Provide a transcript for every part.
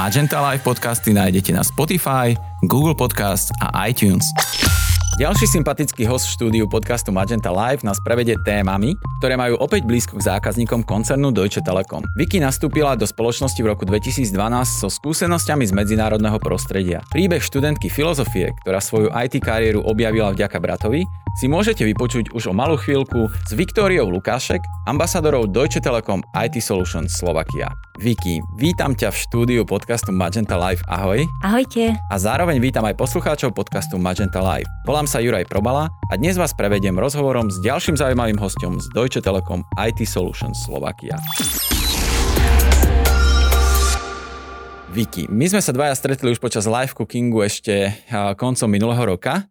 Magenta Live podcasty nájdete na Spotify, Google Podcast a iTunes. Ďalší sympatický host štúdiu podcastu Magenta Live nás prevedie témami, ktoré majú opäť blízko k zákazníkom koncernu Deutsche Telekom. Vicky nastúpila do spoločnosti v roku 2012 so skúsenosťami z medzinárodného prostredia. Príbeh študentky filozofie, ktorá svoju IT kariéru objavila vďaka bratovi, si môžete vypočuť už o malú chvíľku s Viktóriou Lukášek, ambasadorou Deutsche Telekom IT Solutions Slovakia. Vicky, vítam ťa v štúdiu podcastu Magenta Live. Ahoj. Ahojte. A zároveň vítam aj poslucháčov podcastu Magenta Live. Volám sa Juraj Probala a dnes vás prevediem rozhovorom s ďalším zaujímavým hostom z Deutsche Telekom IT Solutions Slovakia. Vicky, my sme sa dvaja stretli už počas live cookingu ešte koncom minulého roka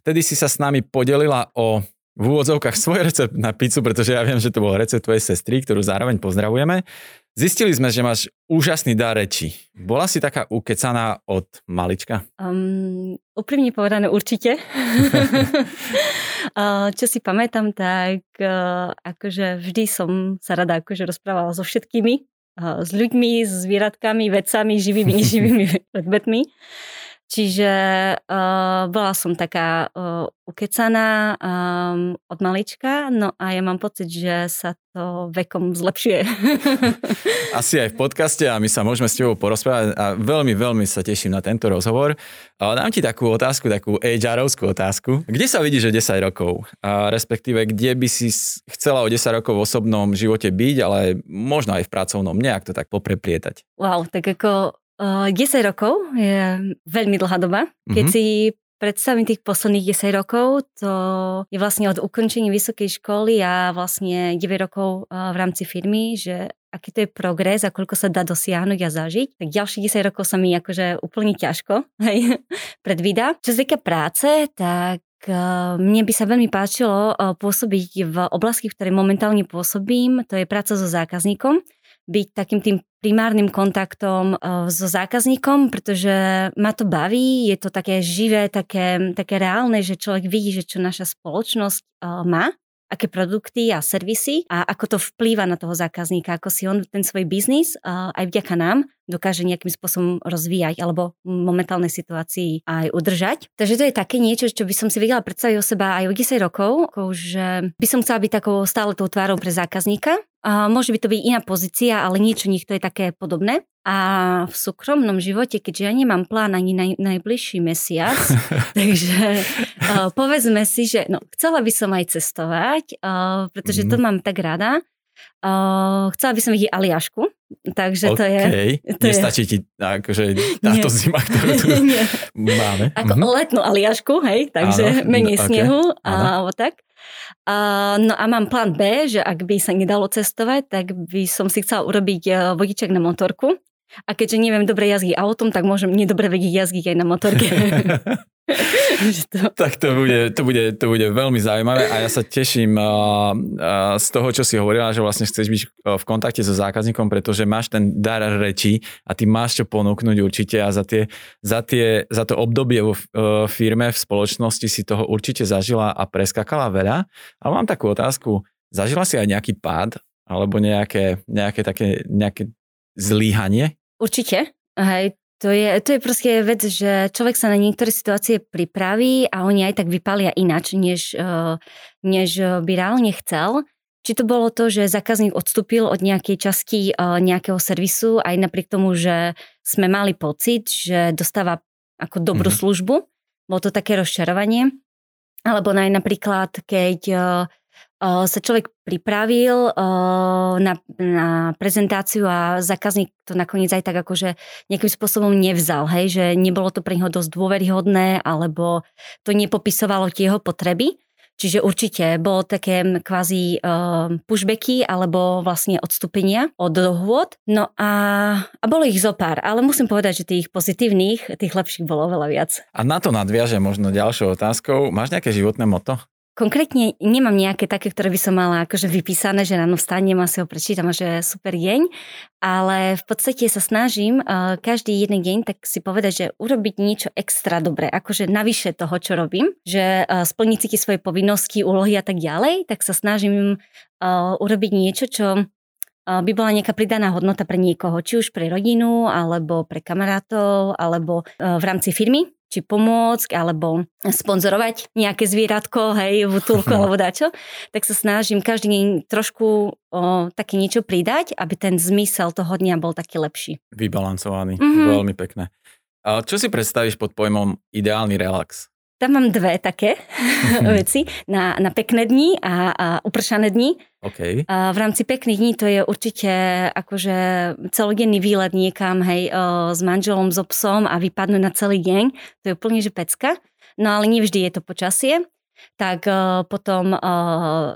Vtedy si sa s nami podelila o v úvodzovkách svoj recept na pizzu, pretože ja viem, že to bol recept tvojej sestry, ktorú zároveň pozdravujeme. Zistili sme, že máš úžasný dar reči. Bola si taká ukecaná od malička? Um, úprimne povedané určite. Čo si pamätám, tak uh, akože vždy som sa rada akože rozprávala so všetkými, uh, s ľuďmi, s zvieratkami, vecami, živými, neživými predmetmi. Čiže uh, bola som taká uh, ukecaná um, od malička, no a ja mám pocit, že sa to vekom zlepšuje. Asi aj v podcaste a my sa môžeme s tebou porozprávať a veľmi, veľmi sa teším na tento rozhovor. Uh, dám ti takú otázku, takú HR-ovskú otázku. Kde sa vidíš o 10 rokov? A respektíve, kde by si chcela o 10 rokov v osobnom živote byť, ale možno aj v pracovnom, nejak to tak popreplietať. Wow, tak ako 10 rokov je veľmi dlhá doba. Keď mm-hmm. si predstavím tých posledných 10 rokov, to je vlastne od ukončenia vysokej školy a vlastne 9 rokov v rámci firmy, že aký to je progres a koľko sa dá dosiahnuť a zažiť, tak ďalších 10 rokov sa mi akože úplne ťažko hej, predvída. Čo sa týka práce, tak mne by sa veľmi páčilo pôsobiť v oblasti, v ktorej momentálne pôsobím, to je práca so zákazníkom byť takým tým primárnym kontaktom eh, so zákazníkom, pretože ma to baví, je to také živé, také, také reálne, že človek vidí, že čo naša spoločnosť eh, má aké produkty a servisy a ako to vplýva na toho zákazníka, ako si on ten svoj biznis uh, aj vďaka nám dokáže nejakým spôsobom rozvíjať alebo v momentálnej situácii aj udržať. Takže to je také niečo, čo by som si vedela predstaviť o seba aj o 10 rokov, že by som chcela byť takou stále tou tvárou pre zákazníka. Môže by to byť iná pozícia, ale niečo nich to je také podobné. A v súkromnom živote, keďže ja nemám plán ani na najbližší mesiac, takže uh, povedzme si, že no, chcela by som aj cestovať, uh, pretože to mhm. mám tak rada. Uh, chcela by som vidieť Aliašku, takže okay. to je... To Nestačí je... ti akože táto Nie. zima, ktorú tu Nie. máme. Ako mm-hmm. letnú Aliašku, hej, takže Áno. menej okay. snehu a tak. No a mám plán B, že ak by sa nedalo cestovať, tak by som si chcela urobiť vodiček na motorku. A keďže neviem dobre jazdiť autom, tak môžem nedobre vedieť jazdiť aj na motorke. to... Tak to bude, to, bude, to bude veľmi zaujímavé a ja sa teším uh, uh, z toho, čo si hovorila, že vlastne chceš byť v kontakte so zákazníkom, pretože máš ten dar reči a ty máš čo ponúknuť určite a za, tie, za, tie, za to obdobie vo uh, firme, v spoločnosti si toho určite zažila a preskakala veľa. Ale mám takú otázku, zažila si aj nejaký pád alebo nejaké, nejaké také nejaké zlíhanie? Určite. Hej, to je, to je proste vec, že človek sa na niektoré situácie pripraví a oni aj tak vypalia inač, než, eh, než by reálne chcel. Či to bolo to, že zákazník odstúpil od nejakej časti eh, nejakého servisu, aj napriek tomu, že sme mali pocit, že dostáva ako dobrú mm-hmm. službu. Bolo to také rozčarovanie. Alebo aj napríklad, keď eh, sa človek pripravil na, na prezentáciu a zákazník to nakoniec aj tak akože nejakým spôsobom nevzal, hej, že nebolo to pre neho dosť dôveryhodné alebo to nepopisovalo tie jeho potreby. Čiže určite bolo také kvázi uh, pushbacky alebo vlastne odstúpenia od dohôd. No a, a bolo ich zo pár, ale musím povedať, že tých pozitívnych, tých lepších bolo veľa viac. A na to nadviaže možno ďalšou otázkou. Máš nejaké životné moto? Konkrétne nemám nejaké také, ktoré by som mala akože vypísané, že ráno vstanem a si ho prečítam a že super deň, ale v podstate sa snažím uh, každý jeden deň tak si povedať, že urobiť niečo extra dobré, akože navyše toho, čo robím, že uh, splniť si svoje povinnosti, úlohy a tak ďalej, tak sa snažím uh, urobiť niečo, čo by bola nejaká pridaná hodnota pre niekoho, či už pre rodinu, alebo pre kamarátov, alebo v rámci firmy, či pomôcť, alebo sponzorovať nejaké zvieratko, hej, v útulku alebo dačo, tak sa snažím každý deň trošku o, také niečo pridať, aby ten zmysel toho dňa bol taký lepší. Vybalancovaný, mm-hmm. veľmi pekné. A čo si predstavíš pod pojmom ideálny relax? Tam mám dve také veci na, na pekné dni a, a upršané dni. Okay. A v rámci pekných dní to je určite akože celodenný výlet niekam, hej, o, s manželom, so psom a vypadnúť na celý deň. To je úplne že pecka. No ale nevždy je to počasie. Tak o, potom o,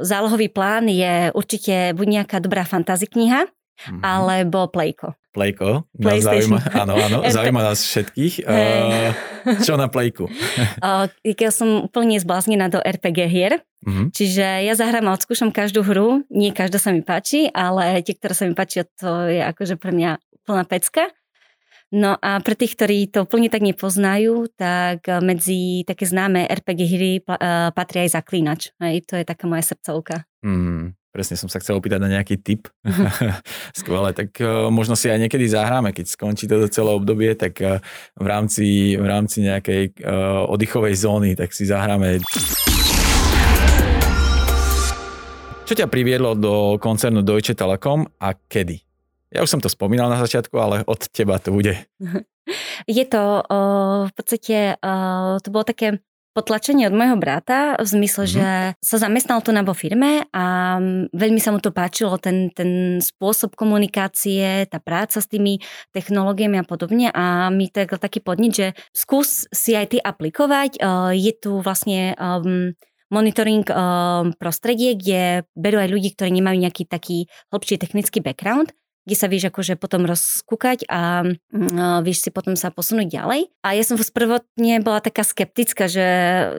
zálohový plán je určite buď nejaká dobrá fantasy kniha, mm-hmm. alebo plejko. Playko. Nás zaujíma, áno, áno, zaujíma nás všetkých. Hey. Uh, čo na Playku? uh, ja som úplne zbláznená do RPG hier, uh-huh. čiže ja zahrám a odskúšam každú hru. Nie každá sa mi páči, ale tie, ktoré sa mi páčia, to je akože pre mňa plná pecka. No a pre tých, ktorí to úplne tak nepoznajú, tak medzi také známe RPG hry patrí aj Zaklínač. Hej, to je taká moja srdcovka. Mm, presne som sa chcel opýtať na nejaký tip. Skvelé, tak uh, možno si aj niekedy zahráme, keď skončí toto celé obdobie, tak uh, v, rámci, v rámci nejakej uh, oddychovej zóny, tak si zahráme. Čo ťa priviedlo do koncernu Deutsche Telekom a kedy? Ja už som to spomínal na začiatku, ale od teba to bude. Je to v podstate, to bolo také potlačenie od môjho brata v zmysle, mm-hmm. že sa zamestnal tu na vo firme a veľmi sa mu to páčilo, ten, ten spôsob komunikácie, tá práca s tými technológiami a podobne a mi to je taký podniť, že skús si aj ty aplikovať. Je tu vlastne um, monitoring um, prostredie, kde berú aj ľudí, ktorí nemajú nejaký taký hlbší technický background kde sa vieš akože potom rozkúkať a uh, vieš si potom sa posunúť ďalej. A ja som prvotne bola taká skeptická, že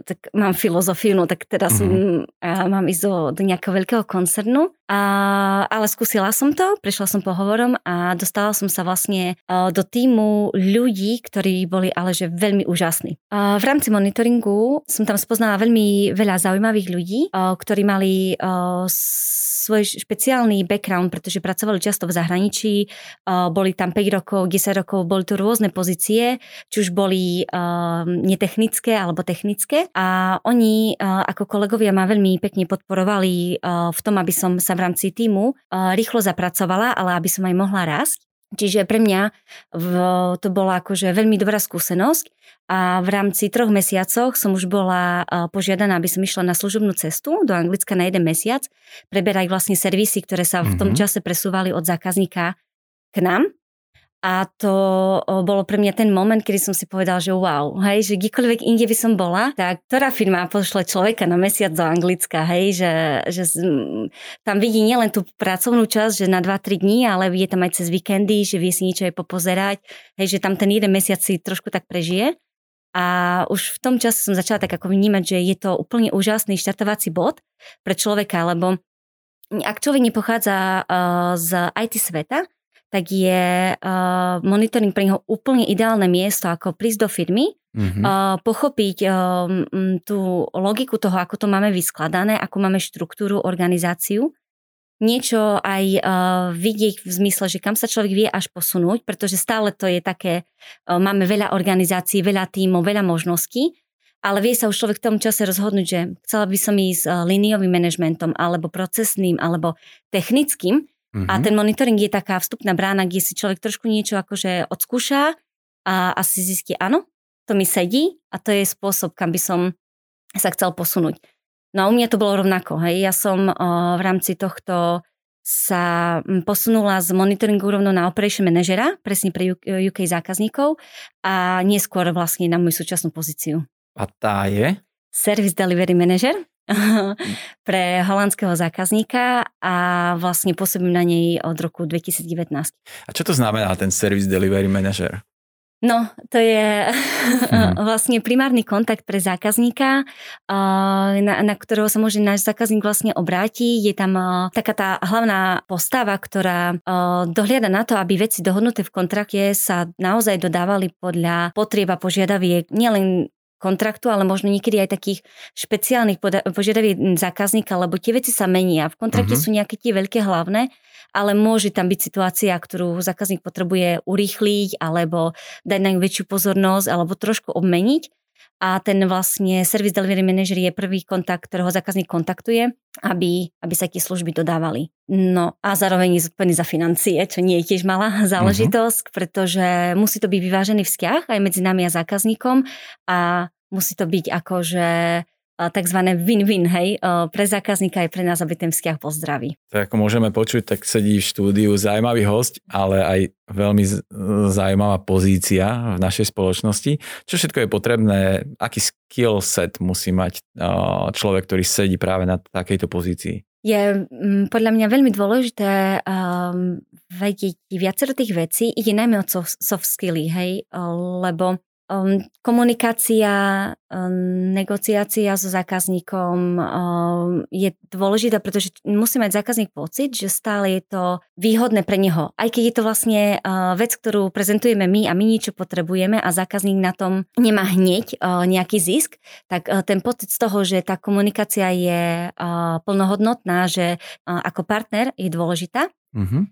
tak mám filozofiu, no tak teraz mm-hmm. uh, mám ísť do, do nejakého veľkého koncernu. A, ale skúsila som to, prišla som pohovorom a dostala som sa vlastne uh, do týmu ľudí, ktorí boli ale že veľmi úžasní. Uh, v rámci monitoringu som tam spoznala veľmi veľa zaujímavých ľudí, uh, ktorí mali svoj špeciálny background, pretože pracovali často v zahraničí, boli tam 5 rokov, 10 rokov, boli to rôzne pozície, či už boli netechnické alebo technické a oni ako kolegovia ma veľmi pekne podporovali v tom, aby som sa v rámci týmu rýchlo zapracovala, ale aby som aj mohla rásť. Čiže pre mňa v, to bola akože veľmi dobrá skúsenosť a v rámci troch mesiacoch som už bola požiadaná, aby som išla na služobnú cestu do Anglicka na jeden mesiac, preberať vlastne servisy, ktoré sa v tom mhm. čase presúvali od zákazníka k nám a to bolo pre mňa ten moment, kedy som si povedal, že wow, hej, že kdekoľvek inde by som bola, tak ktorá firma pošle človeka na mesiac do Anglicka, hej, že, že tam vidí nielen tú pracovnú časť, že na 2-3 dní, ale je tam aj cez víkendy, že vie si niečo aj popozerať, hej, že tam ten jeden mesiac si trošku tak prežije. A už v tom čase som začala tak ako vnímať, že je to úplne úžasný štartovací bod pre človeka, lebo ak človek nepochádza z IT sveta, tak je uh, monitoring pre neho úplne ideálne miesto, ako prísť do firmy, mm-hmm. uh, pochopiť uh, tú logiku toho, ako to máme vyskladané, ako máme štruktúru, organizáciu, niečo aj uh, vidieť v zmysle, že kam sa človek vie až posunúť, pretože stále to je také, uh, máme veľa organizácií, veľa tímov, veľa možností, ale vie sa už človek v tom čase rozhodnúť, že chcela by som ísť uh, líniovým manažmentom, alebo procesným, alebo technickým, Mm-hmm. A mhm. ten monitoring je taká vstupná brána, kde si človek trošku niečo akože odskúša a asi zistí, áno, to mi sedí a to je spôsob, kam by som sa chcel posunúť. No a u mňa to bolo rovnako. Hej. Ja som o, v rámci tohto sa posunula z monitoringu rovno na operation manažera, presne pre UK zákazníkov a neskôr vlastne na moju súčasnú pozíciu. A tá je? Service Delivery Manager pre holandského zákazníka a vlastne pôsobím na nej od roku 2019. A čo to znamená ten Service Delivery Manager? No, to je hmm. vlastne primárny kontakt pre zákazníka, na, na ktorého sa môže náš zákazník vlastne obrátiť. Je tam taká tá hlavná postava, ktorá dohliada na to, aby veci dohodnuté v kontrakte sa naozaj dodávali podľa potrieb a požiadaviek nielen kontraktu, ale možno niekedy aj takých špeciálnych požiadaviek zákazníka, lebo tie veci sa menia. V kontrakte uh-huh. sú nejaké tie veľké hlavné, ale môže tam byť situácia, ktorú zákazník potrebuje urýchliť alebo dať na ňu väčšiu pozornosť alebo trošku obmeniť a ten vlastne Service Delivery Manager je prvý kontakt, ktorého zákazník kontaktuje, aby, aby sa tie služby dodávali. No a zároveň je zodpovedný za financie, čo nie je tiež malá záležitosť, uh-huh. pretože musí to byť vyvážený vzťah aj medzi nami a zákazníkom a musí to byť akože tzv. win-win, hej, pre zákazníka aj pre nás, aby ten vzťah bol zdravý. Tak ako môžeme počuť, tak sedí v štúdiu zaujímavý host, ale aj veľmi zaujímavá pozícia v našej spoločnosti. Čo všetko je potrebné, aký skill set musí mať človek, ktorý sedí práve na takejto pozícii? Je mm, podľa mňa veľmi dôležité um, vedieť viacero tých vecí, ide najmä o soft skilly, hej, lebo Um, komunikácia, um, negociácia so zákazníkom um, je dôležitá, pretože musí mať zákazník pocit, že stále je to výhodné pre neho. Aj keď je to vlastne uh, vec, ktorú prezentujeme my a my niečo potrebujeme a zákazník na tom nemá hneď uh, nejaký zisk, tak uh, ten pocit z toho, že tá komunikácia je uh, plnohodnotná, že uh, ako partner je dôležitá. Mm-hmm.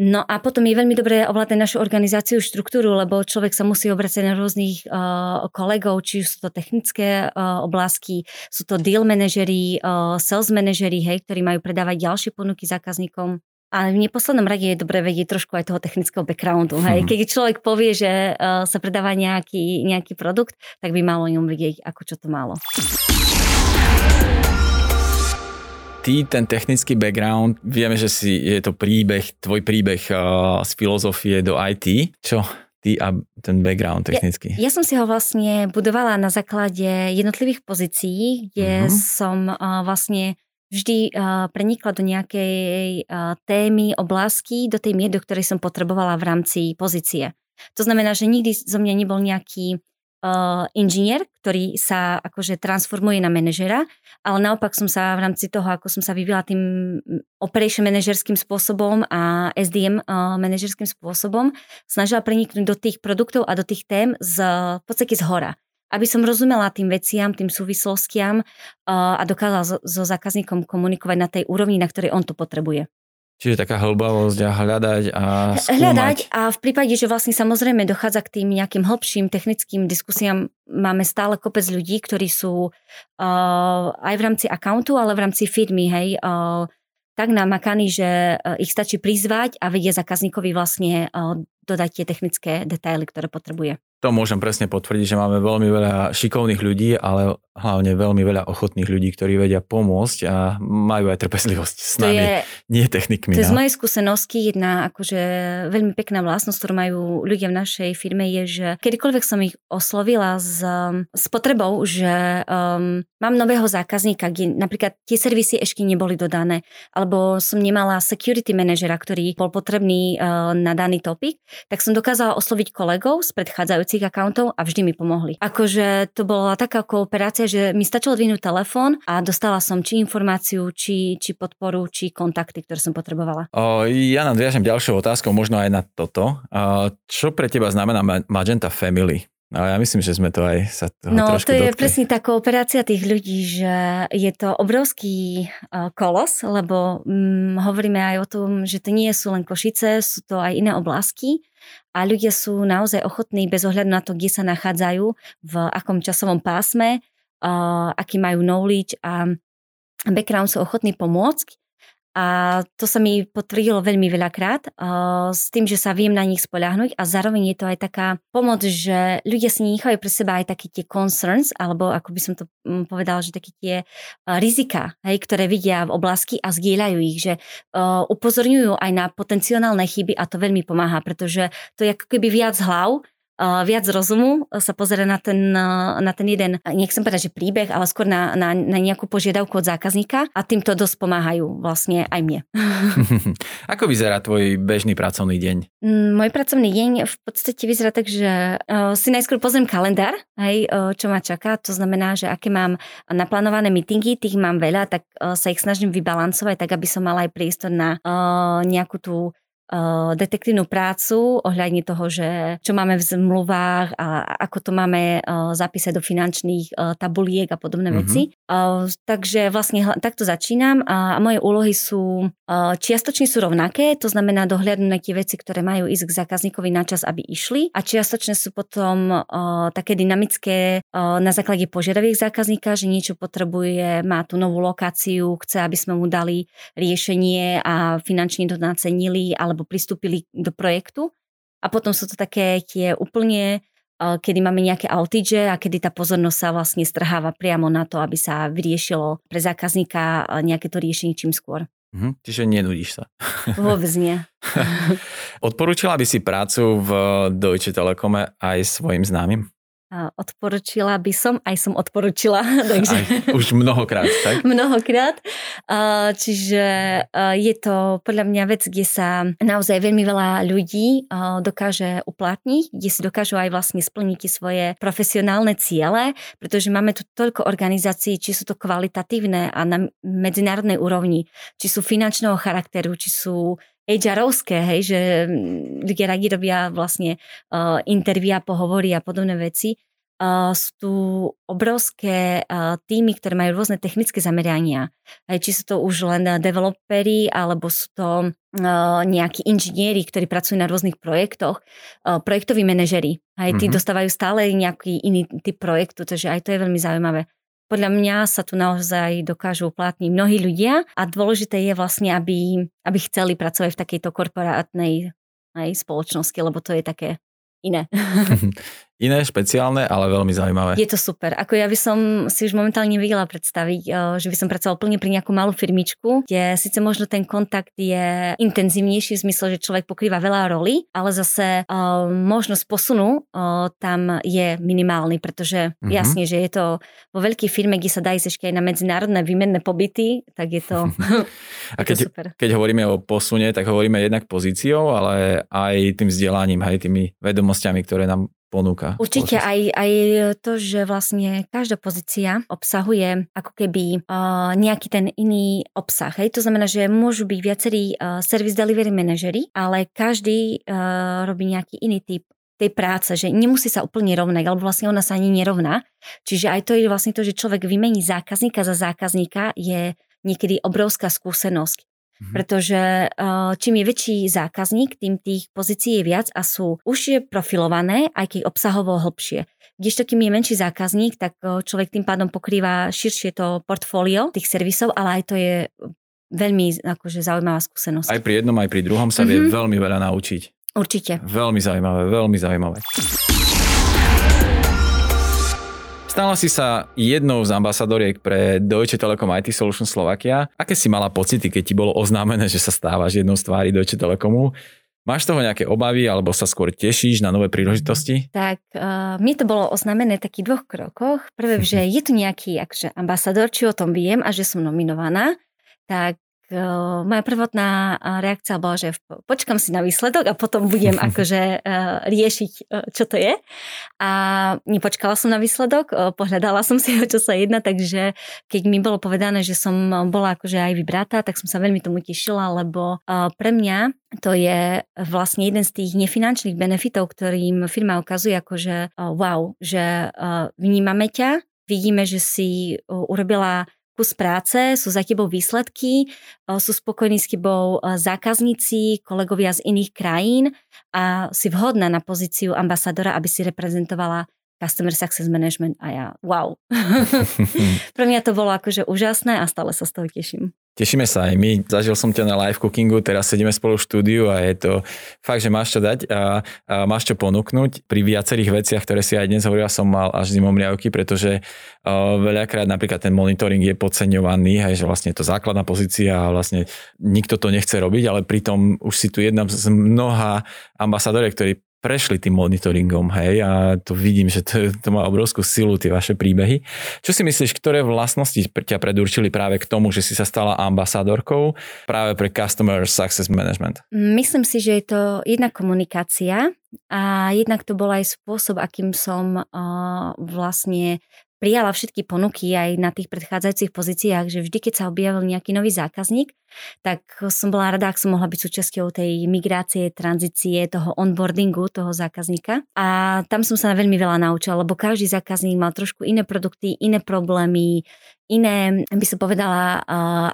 No a potom je veľmi dobré ovládať našu organizáciu, štruktúru, lebo človek sa musí obracať na rôznych uh, kolegov, či sú to technické uh, oblasti, sú to deal manažery, uh, sales manažery, hej, ktorí majú predávať ďalšie ponuky zákazníkom. A v neposlednom rade je dobré vedieť trošku aj toho technického backgroundu. Hej. Keď človek povie, že uh, sa predáva nejaký, nejaký produkt, tak by malo ňom vedieť, ako čo to malo ty ten technický background, vieme, že si, je to príbeh, tvoj príbeh uh, z filozofie do IT. Čo ty a ten background technický? Ja, ja som si ho vlastne budovala na základe jednotlivých pozícií, kde uh-huh. som uh, vlastne vždy uh, prenikla do nejakej uh, témy, oblasti, do tej miery, do ktorej som potrebovala v rámci pozície. To znamená, že nikdy zo mňa nebol nejaký uh, inžinier, ktorý sa akože transformuje na manažera, ale naopak som sa v rámci toho, ako som sa vyvíjala tým operation manažerským spôsobom a SDM uh, manažerským spôsobom, snažila preniknúť do tých produktov a do tých tém z, v podstate z hora aby som rozumela tým veciam, tým súvislostiam uh, a dokázala so, so zákazníkom komunikovať na tej úrovni, na ktorej on to potrebuje. Čiže taká hlbavosť a hľadať a skúmať. Hľadať a v prípade, že vlastne samozrejme dochádza k tým nejakým hlbším technickým diskusiám, máme stále kopec ľudí, ktorí sú uh, aj v rámci accountu, ale v rámci firmy, hej, uh, tak namakaní, že uh, ich stačí prizvať a vedia zákazníkovi vlastne uh, dodať tie technické detaily, ktoré potrebuje. To môžem presne potvrdiť, že máme veľmi veľa šikovných ľudí, ale hlavne veľmi veľa ochotných ľudí, ktorí vedia pomôcť a majú aj trpezlivosť s nami, je, nie technikmi. To je no. z mojej skúsenosti jedna akože veľmi pekná vlastnosť, ktorú majú ľudia v našej firme, je, že kedykoľvek som ich oslovila s, s potrebou, že um, mám nového zákazníka, kde napríklad tie servisy ešte neboli dodané, alebo som nemala security manažera, ktorý bol potrebný uh, na daný topik, tak som dokázala osloviť kolegov z predchádzajúcich predchádzajúcich akauntov a vždy mi pomohli. Akože to bola taká kooperácia, že mi stačilo dvihnúť telefón a dostala som či informáciu, či, či podporu, či kontakty, ktoré som potrebovala. O, ja nadviažem ďalšou otázkou, možno aj na toto. O, čo pre teba znamená Magenta Family? No ja myslím, že sme to aj sa toho No to je dotkli. presne tá kooperácia tých ľudí, že je to obrovský kolos, lebo hm, hovoríme aj o tom, že to nie sú len Košice, sú to aj iné oblasti a ľudia sú naozaj ochotní bez ohľadu na to, kde sa nachádzajú, v akom časovom pásme, uh, aký majú knowledge a background sú ochotní pomôcť a to sa mi potvrdilo veľmi veľakrát uh, s tým, že sa viem na nich spoľahnúť a zároveň je to aj taká pomoc, že ľudia si nechajú pre seba aj také tie concerns, alebo ako by som to um, povedala, že také tie uh, rizika, hej, ktoré vidia v oblasti a zdieľajú ich, že uh, upozorňujú aj na potenciálne chyby a to veľmi pomáha, pretože to je ako keby viac hlav, viac rozumu sa pozera na ten, na ten jeden, nechcem povedať, že príbeh, ale skôr na, na, na nejakú požiadavku od zákazníka a týmto dosť pomáhajú vlastne aj mne. Ako vyzerá tvoj bežný pracovný deň? Mm, môj pracovný deň v podstate vyzerá tak, že si najskôr pozriem kalendár, hej, čo ma čaká. To znamená, že aké mám naplánované meetingy, tých mám veľa, tak sa ich snažím vybalancovať, tak aby som mala aj priestor na nejakú tú detektívnu prácu ohľadne toho, že čo máme v zmluvách a ako to máme zapísať do finančných tabuliek a podobné mm-hmm. veci. Takže vlastne takto začínam a moje úlohy sú čiastočne sú rovnaké, to znamená dohľadnúť na tie veci, ktoré majú ísť k zákazníkovi na čas, aby išli a čiastočne sú potom také dynamické na základe požiadaviek zákazníka, že niečo potrebuje, má tú novú lokáciu, chce, aby sme mu dali riešenie a finančne to nacenili alebo pristúpili do projektu. A potom sú to také tie úplne kedy máme nejaké outage a kedy tá pozornosť sa vlastne strháva priamo na to, aby sa vyriešilo pre zákazníka nejaké to riešenie čím skôr. Mhm, čiže nenudíš sa. Vôbec nie. Odporúčila by si prácu v Deutsche Telekome aj svojim známym? Odporučila by som, aj som odporučila. Takže... Aj, už mnohokrát, tak? mnohokrát. Čiže je to podľa mňa vec, kde sa naozaj veľmi veľa ľudí dokáže uplatniť, kde si dokážu aj vlastne splniť svoje profesionálne ciele, pretože máme tu toľko organizácií, či sú to kvalitatívne a na medzinárodnej úrovni, či sú finančného charakteru, či sú HR-ovské, hej, že mm, ľudia radi robia vlastne uh, intervia, pohovory a podobné veci. Uh, sú tu obrovské uh, týmy, ktoré majú rôzne technické zamerania. Hej, či sú to už len developeri, alebo sú to uh, nejakí inžinieri, ktorí pracujú na rôznych projektoch, uh, projektoví manažeri. Hej, tí mm-hmm. dostávajú stále nejaký iný typ projektu, takže aj to je veľmi zaujímavé. Podľa mňa sa tu naozaj dokážu uplatniť mnohí ľudia a dôležité je vlastne, aby, aby chceli pracovať v takejto korporátnej aj spoločnosti, lebo to je také iné. Iné, špeciálne, ale veľmi zaujímavé. Je to super. Ako ja by som si už momentálne vedela predstaviť, eh, že by som pracovala plne pri nejakú malú firmičku, kde síce možno ten kontakt je intenzívnejší v zmysle, že človek pokrýva veľa rolí, ale zase uh, možnosť posunu uh, tam je minimálny, pretože mm-hmm. jasne, že je to vo veľkej firme, kde sa dá ísť ešte aj na medzinárodné výmenné pobyty, tak je to, A keď, to super. keď hovoríme o posune, tak hovoríme jednak pozíciou, ale aj tým vzdelaním, aj tými vedomosťami, ktoré nám ponúka. Určite aj, aj to, že vlastne každá pozícia obsahuje ako keby uh, nejaký ten iný obsah. Hej? To znamená, že môžu byť viacerí uh, service delivery manažery, ale každý uh, robí nejaký iný typ tej práce, že nemusí sa úplne rovnať, alebo vlastne ona sa ani nerovná. Čiže aj to je vlastne to, že človek vymení zákazníka za zákazníka, je niekedy obrovská skúsenosť. Mm-hmm. Pretože čím je väčší zákazník, tým tých pozícií je viac a sú už profilované, aj keď obsahovo hlbšie. Kdežto kým je menší zákazník, tak človek tým pádom pokrýva širšie to portfólio tých servisov, ale aj to je veľmi akože, zaujímavá skúsenosť. Aj pri jednom, aj pri druhom sa mm-hmm. vie mhm. veľmi veľa naučiť. Určite. Veľmi zaujímavé, veľmi zaujímavé. Stala si sa jednou z ambasadoriek pre Deutsche Telekom IT Solutions Slovakia. Aké si mala pocity, keď ti bolo oznámené, že sa stávaš jednou z tvári Deutsche Telekomu? Máš toho nejaké obavy alebo sa skôr tešíš na nové príležitosti? Tak, uh, mi to bolo oznámené v takých dvoch krokoch. Prvé, že je tu nejaký akže, ambasador, či o tom viem a že som nominovaná. Tak moja prvotná reakcia bola, že počkam si na výsledok a potom budem akože riešiť, čo to je. A nepočkala som na výsledok, pohľadala som si ho, čo sa jedná, takže keď mi bolo povedané, že som bola akože aj vybratá, tak som sa veľmi tomu tešila, lebo pre mňa to je vlastne jeden z tých nefinančných benefitov, ktorým firma ukazuje akože wow, že vnímame ťa, vidíme, že si urobila kus práce, sú za tebou výsledky, sú spokojní s tebou zákazníci, kolegovia z iných krajín a si vhodná na pozíciu ambasadora, aby si reprezentovala Customer Success Management a ja, wow. Pre mňa to bolo akože úžasné a stále sa z toho teším. Tešíme sa aj my. Zažil som ťa na live cookingu, teraz sedíme spolu v štúdiu a je to fakt, že máš čo dať a, a máš čo ponúknuť. Pri viacerých veciach, ktoré si aj dnes hovorila, som mal až zimom riavky, pretože uh, veľakrát napríklad ten monitoring je podceňovaný, hej, že vlastne je to základná pozícia a vlastne nikto to nechce robiť, ale pritom už si tu jedna z mnoha ambasadoriek, ktorí prešli tým monitoringom, hej, a to vidím, že to, to má obrovskú silu, tie vaše príbehy. Čo si myslíš, ktoré vlastnosti ťa predurčili práve k tomu, že si sa stala ambasádorkou práve pre Customer Success Management? Myslím si, že je to jedna komunikácia a jednak to bol aj spôsob, akým som uh, vlastne prijala všetky ponuky aj na tých predchádzajúcich pozíciách, že vždy, keď sa objavil nejaký nový zákazník, tak som bola rada, ak som mohla byť súčasťou tej migrácie, tranzície, toho onboardingu toho zákazníka. A tam som sa veľmi veľa naučila, lebo každý zákazník mal trošku iné produkty, iné problémy, iné, by som povedala,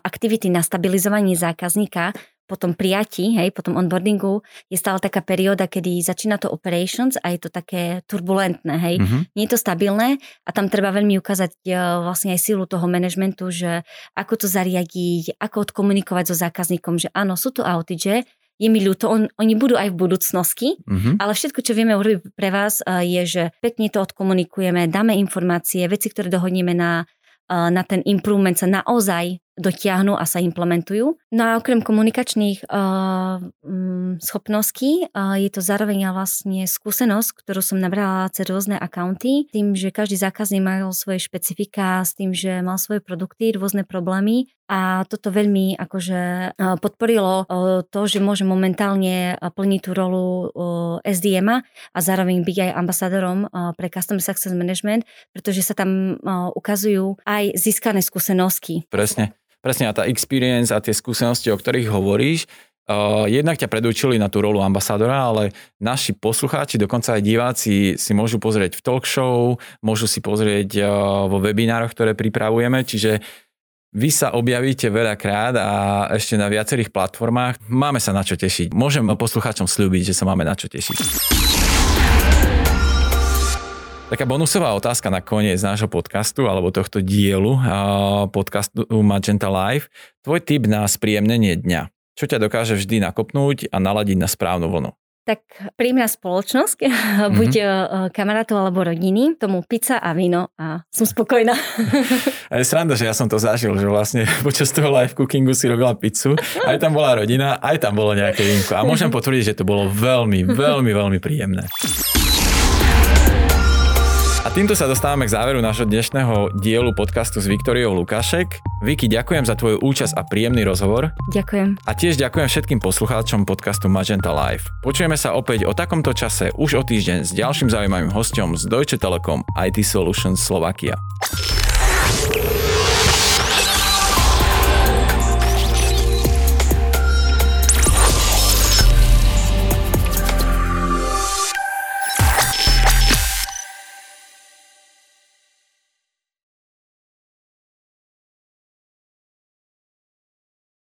aktivity na stabilizovanie zákazníka, po tom prijatí, hej, po tom onboardingu je stále taká perióda, kedy začína to operations a je to také turbulentné, hej. Mm-hmm. Nie je to stabilné a tam treba veľmi ukázať uh, vlastne aj silu toho manažmentu, že ako to zariadiť, ako odkomunikovať so zákazníkom, že áno, sú tu outage, je mi ľúto, on, oni budú aj v budúcnosti, mm-hmm. ale všetko, čo vieme urobiť pre vás, uh, je, že pekne to odkomunikujeme, dáme informácie, veci, ktoré dohodneme na na ten improvement sa naozaj dotiahnu a sa implementujú. No a okrem komunikačných uh, schopností uh, je to zároveň vlastne skúsenosť, ktorú som nabrala cez rôzne accounty, tým, že každý zákazník mal svoje špecifika, s tým, že mal svoje produkty, rôzne problémy a toto veľmi akože uh, podporilo uh, to, že môže momentálne plniť tú rolu uh, SDM a zároveň byť aj ambasadorom uh, pre Customer Success Management, pretože sa tam uh, ukazujú aj získané skúsenosti. Presne. Presne a tá experience a tie skúsenosti, o ktorých hovoríš, Uh, jednak ťa predúčili na tú rolu ambasádora, ale naši poslucháči, dokonca aj diváci si môžu pozrieť v talk show, môžu si pozrieť uh, vo webinároch, ktoré pripravujeme, čiže vy sa objavíte veľakrát a ešte na viacerých platformách. Máme sa na čo tešiť. Môžem poslucháčom slúbiť, že sa máme na čo tešiť. Taká bonusová otázka na koniec nášho podcastu alebo tohto dielu podcastu Magenta Live. Tvoj tip na spríjemnenie dňa. Čo ťa dokáže vždy nakopnúť a naladiť na správnu vlnu? tak príjemná spoločnosť, mm-hmm. buď uh, kamarátov alebo rodiny, tomu pizza a víno a som spokojná. A je sranda, že ja som to zažil, že vlastne počas toho live cookingu si robila pizzu, aj tam bola rodina, aj tam bolo nejaké vínko. A môžem potvrdiť, že to bolo veľmi, veľmi, veľmi príjemné. A týmto sa dostávame k záveru nášho dnešného dielu podcastu s Viktoriou Lukášek. Viki, ďakujem za tvoju účasť a príjemný rozhovor. Ďakujem. A tiež ďakujem všetkým poslucháčom podcastu Magenta Live. Počujeme sa opäť o takomto čase už o týždeň s ďalším zaujímavým hostom z Deutsche Telekom IT Solutions Slovakia.